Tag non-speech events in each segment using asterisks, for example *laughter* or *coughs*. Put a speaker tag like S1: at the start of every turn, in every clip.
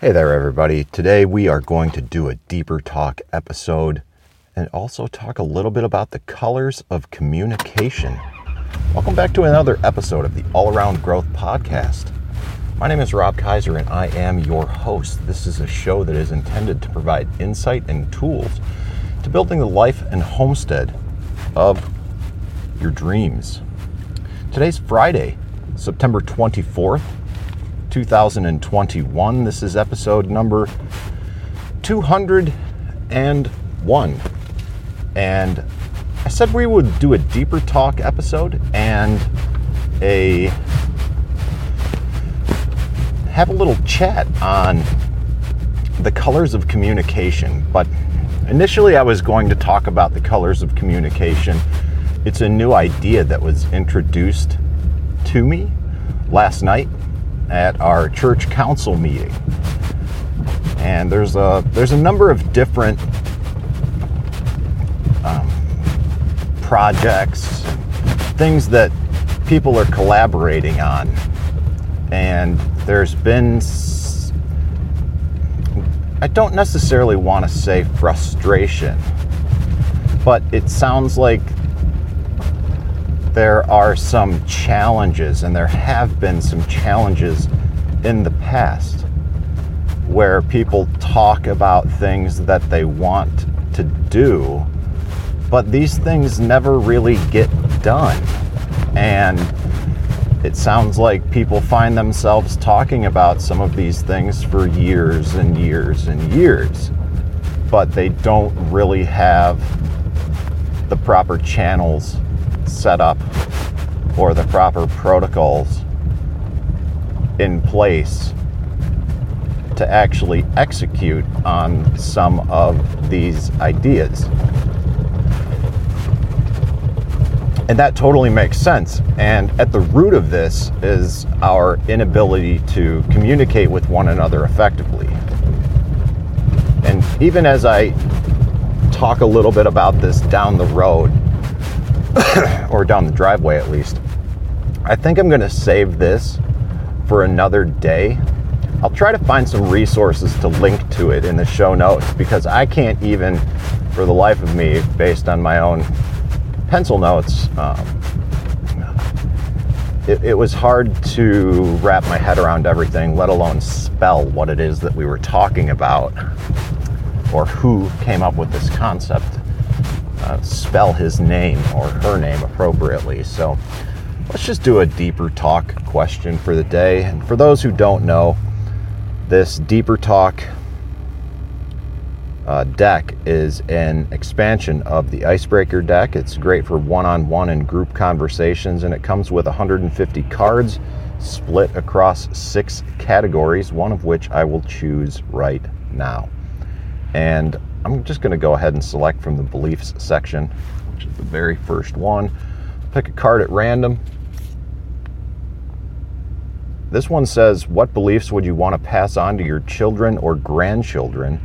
S1: Hey there, everybody. Today we are going to do a deeper talk episode and also talk a little bit about the colors of communication. Welcome back to another episode of the All Around Growth Podcast. My name is Rob Kaiser and I am your host. This is a show that is intended to provide insight and tools to building the life and homestead of your dreams. Today's Friday, September 24th, 2021. This is episode number 201. And I said we would do a deeper talk episode and a have a little chat on the colors of communication. But initially, I was going to talk about the colors of communication. It's a new idea that was introduced to me last night at our church council meeting. And there's a there's a number of different um, projects, things that people are collaborating on, and there's been I don't necessarily want to say frustration, but it sounds like there are some challenges, and there have been some challenges in the past where people talk about things that they want to do, but these things never really get done. And it sounds like people find themselves talking about some of these things for years and years and years, but they don't really have the proper channels set up or the proper protocols in place to actually execute on some of these ideas. And that totally makes sense. And at the root of this is our inability to communicate with one another effectively. And even as I talk a little bit about this down the road, *coughs* or down the driveway at least. I think I'm going to save this for another day. I'll try to find some resources to link to it in the show notes because I can't even, for the life of me, based on my own pencil notes, um, it, it was hard to wrap my head around everything, let alone spell what it is that we were talking about or who came up with this concept uh, spell his name or her name appropriately. So let's just do a deeper talk question for the day. And for those who don't know, this deeper talk uh, deck is an expansion of the Icebreaker deck. It's great for one on one and group conversations, and it comes with 150 cards split across six categories, one of which I will choose right now. And I'm just going to go ahead and select from the beliefs section, which is the very first one. Pick a card at random. This one says, What beliefs would you want to pass on to your children or grandchildren?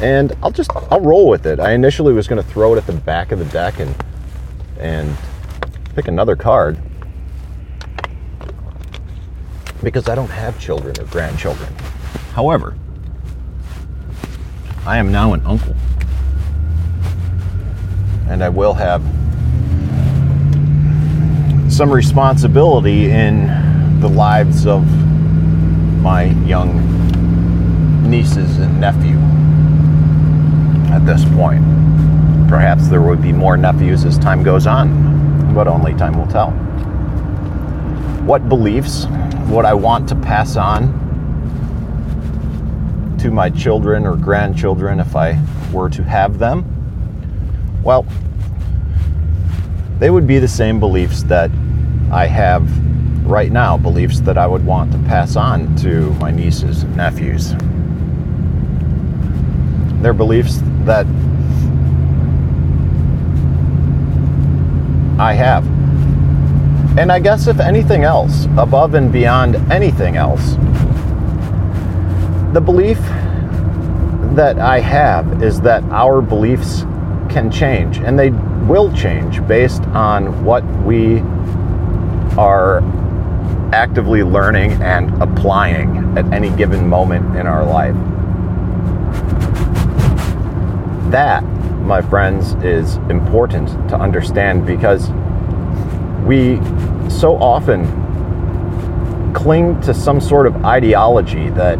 S1: And I'll just, I'll roll with it. I initially was going to throw it at the back of the deck and, and pick another card because I don't have children or grandchildren. However, I am now an uncle. And I will have some responsibility in the lives of my young nieces and nephew at this point. Perhaps there would be more nephews as time goes on, but only time will tell. What beliefs would I want to pass on to my children or grandchildren if I were to have them? Well, they would be the same beliefs that I have right now, beliefs that I would want to pass on to my nieces and nephews. They're beliefs that I have. And I guess, if anything else, above and beyond anything else, the belief that I have is that our beliefs can change and they will change based on what we are actively learning and applying at any given moment in our life. That, my friends, is important to understand because we so often cling to some sort of ideology that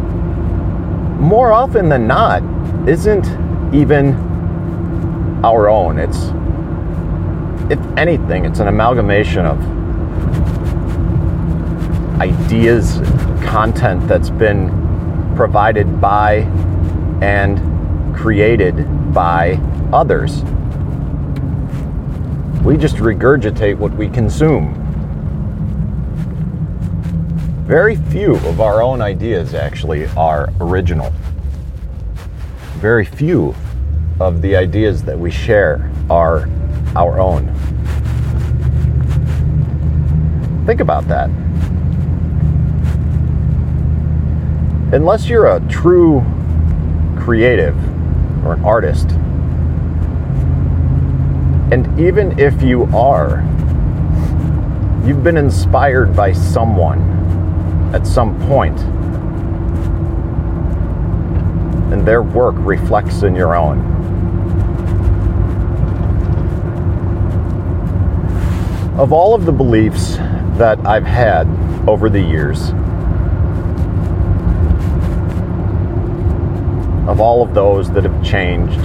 S1: more often than not isn't even our own. It's, if anything, it's an amalgamation of ideas, content that's been provided by and created by others. We just regurgitate what we consume. Very few of our own ideas actually are original. Very few of the ideas that we share are our own. Think about that. Unless you're a true creative or an artist, and even if you are, you've been inspired by someone at some point, and their work reflects in your own. Of all of the beliefs that I've had over the years, of all of those that have changed,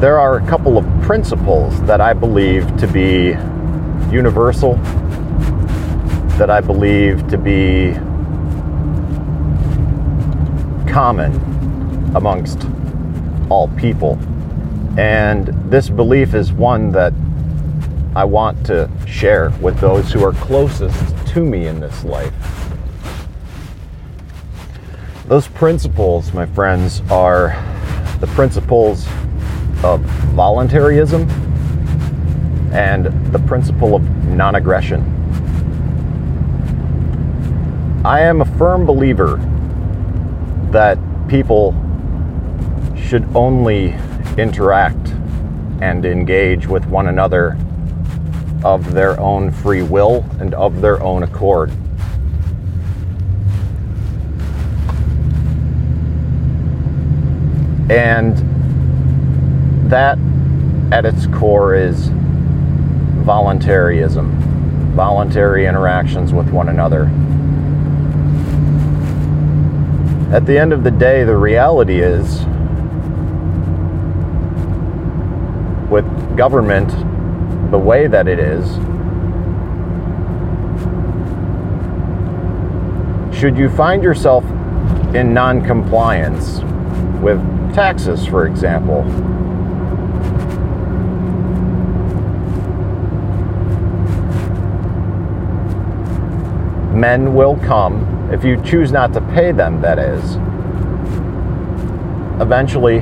S1: there are a couple of principles that I believe to be universal that I believe to be common amongst all people. And this belief is one that I want to share with those who are closest to me in this life. Those principles, my friends, are the principles of voluntarism and the principle of non aggression. I am a firm believer that people should only interact and engage with one another of their own free will and of their own accord. And that at its core is voluntarism, voluntary interactions with one another at the end of the day, the reality is with government the way that it is, should you find yourself in non compliance with taxes, for example, men will come if you choose not to pay them, that is. Eventually,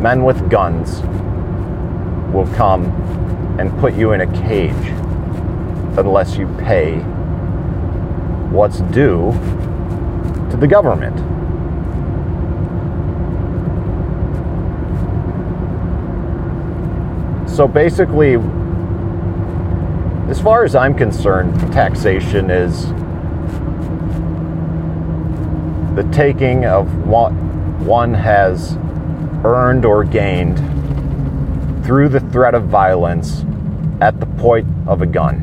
S1: men with guns will come and put you in a cage unless you pay what's due to the government. So basically, as far as I'm concerned, taxation is the taking of what one has earned or gained through the threat of violence at the point of a gun.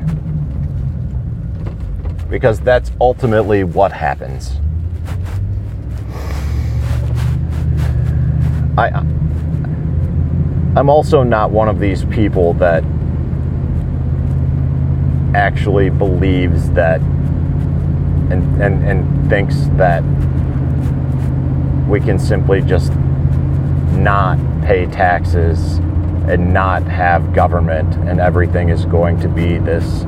S1: Because that's ultimately what happens. I I'm also not one of these people that actually believes that and, and, and thinks that we can simply just not pay taxes and not have government and everything is going to be this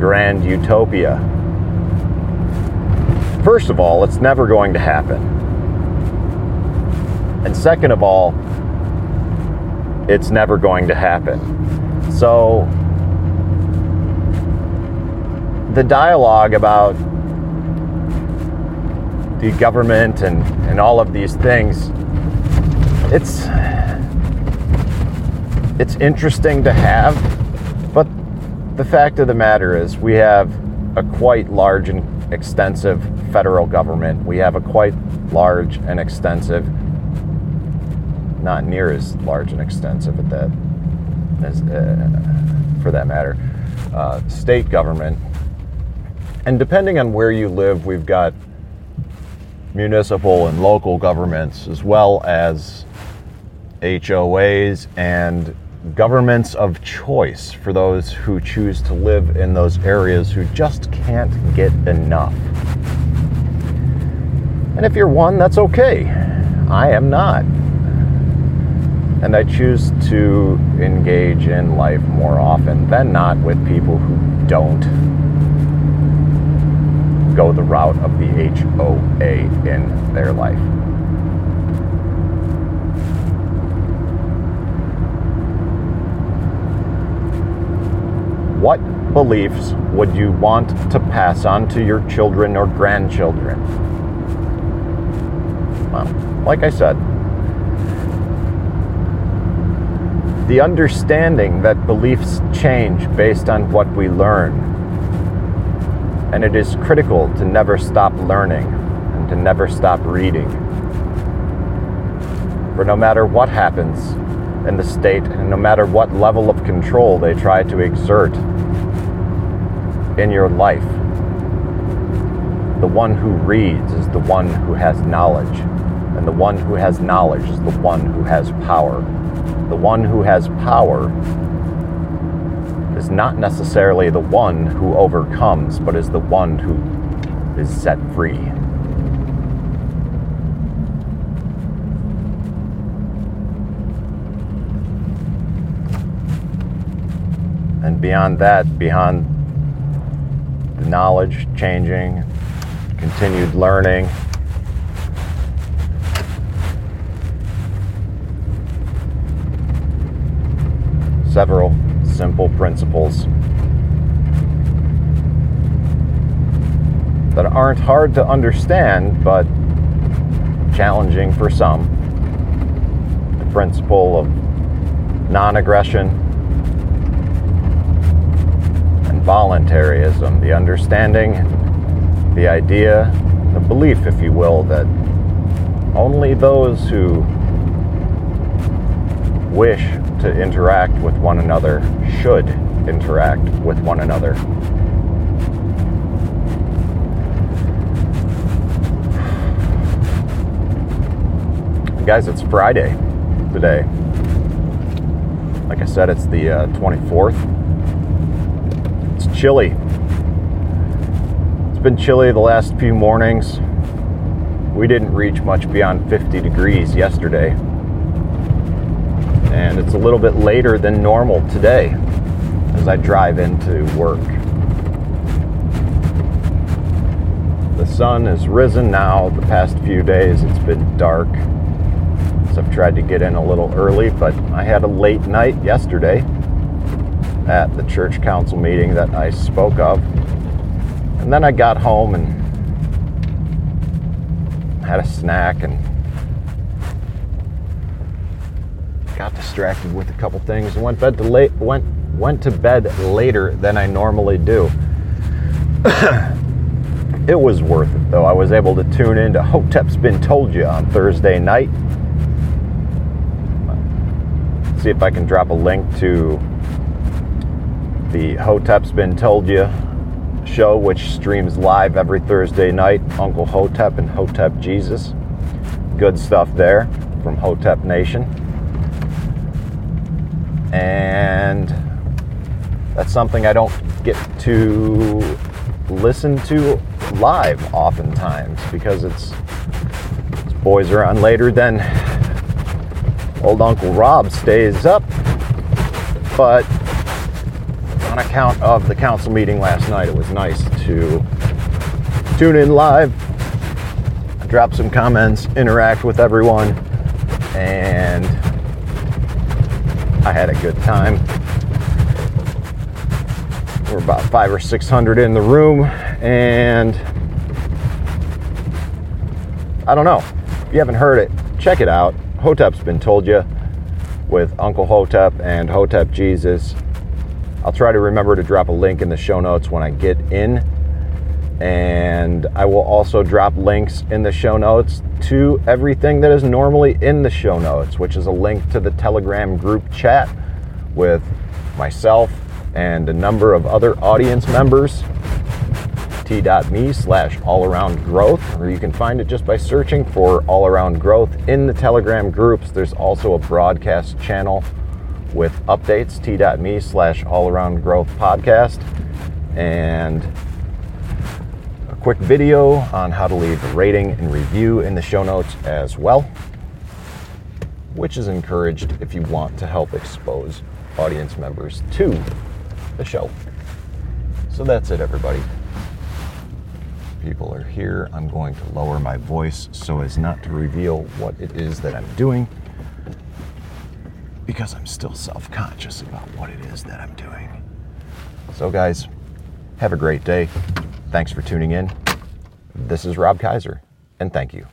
S1: grand utopia. First of all, it's never going to happen. And second of all, it's never going to happen. So, the dialogue about the government and, and all of these things, it's it's interesting to have, but the fact of the matter is, we have a quite large and extensive federal government. We have a quite large and extensive, not near as large and extensive at that, as, uh, for that matter, uh, state government. And depending on where you live, we've got municipal and local governments, as well as HOAs and governments of choice for those who choose to live in those areas who just can't get enough. And if you're one, that's okay. I am not. And I choose to engage in life more often than not with people who don't go the route of the HOA in their life. What beliefs would you want to pass on to your children or grandchildren? Well, like I said, the understanding that beliefs change based on what we learn. And it is critical to never stop learning and to never stop reading. For no matter what happens, in the state, and no matter what level of control they try to exert in your life, the one who reads is the one who has knowledge, and the one who has knowledge is the one who has power. The one who has power is not necessarily the one who overcomes, but is the one who is set free. and beyond that, beyond the knowledge changing, continued learning, several simple principles that aren't hard to understand but challenging for some. The principle of non aggression and voluntarism, the understanding, the idea, the belief, if you will, that only those who wish to interact with one another should interact with one another. Guys, it's Friday today. Like I said, it's the uh, 24th chilly. It's been chilly the last few mornings. We didn't reach much beyond 50 degrees yesterday. And it's a little bit later than normal today as I drive into work. The sun has risen now the past few days. It's been dark. So I've tried to get in a little early, but I had a late night yesterday at the church council meeting that I spoke of. And then I got home and had a snack and got distracted with a couple things and went bed to late went went to bed later than I normally do. *coughs* it was worth it though. I was able to tune in to Hotep's Been Told You on Thursday night. See if I can drop a link to the Hotep's Been Told You show, which streams live every Thursday night. Uncle Hotep and Hotep Jesus. Good stuff there from Hotep Nation. And that's something I don't get to listen to live oftentimes because it's, boys are on later than old Uncle Rob stays up. But on account of the council meeting last night, it was nice to tune in live, drop some comments, interact with everyone, and I had a good time. We're about five or six hundred in the room, and I don't know. If you haven't heard it, check it out. Hotep's been told you with Uncle Hotep and Hotep Jesus I'll try to remember to drop a link in the show notes when I get in. And I will also drop links in the show notes to everything that is normally in the show notes, which is a link to the Telegram group chat with myself and a number of other audience members. T.me slash all around growth, or you can find it just by searching for all around growth in the Telegram groups. There's also a broadcast channel with updates, t.me slash all around growth podcast, and quick video on how to leave a rating and review in the show notes as well, which is encouraged if you want to help expose audience members to the show. So that's it, everybody. People are here. I'm going to lower my voice so as not to reveal what it is that I'm doing because I'm still self conscious about what it is that I'm doing. So, guys, have a great day. Thanks for tuning in. This is Rob Kaiser, and thank you.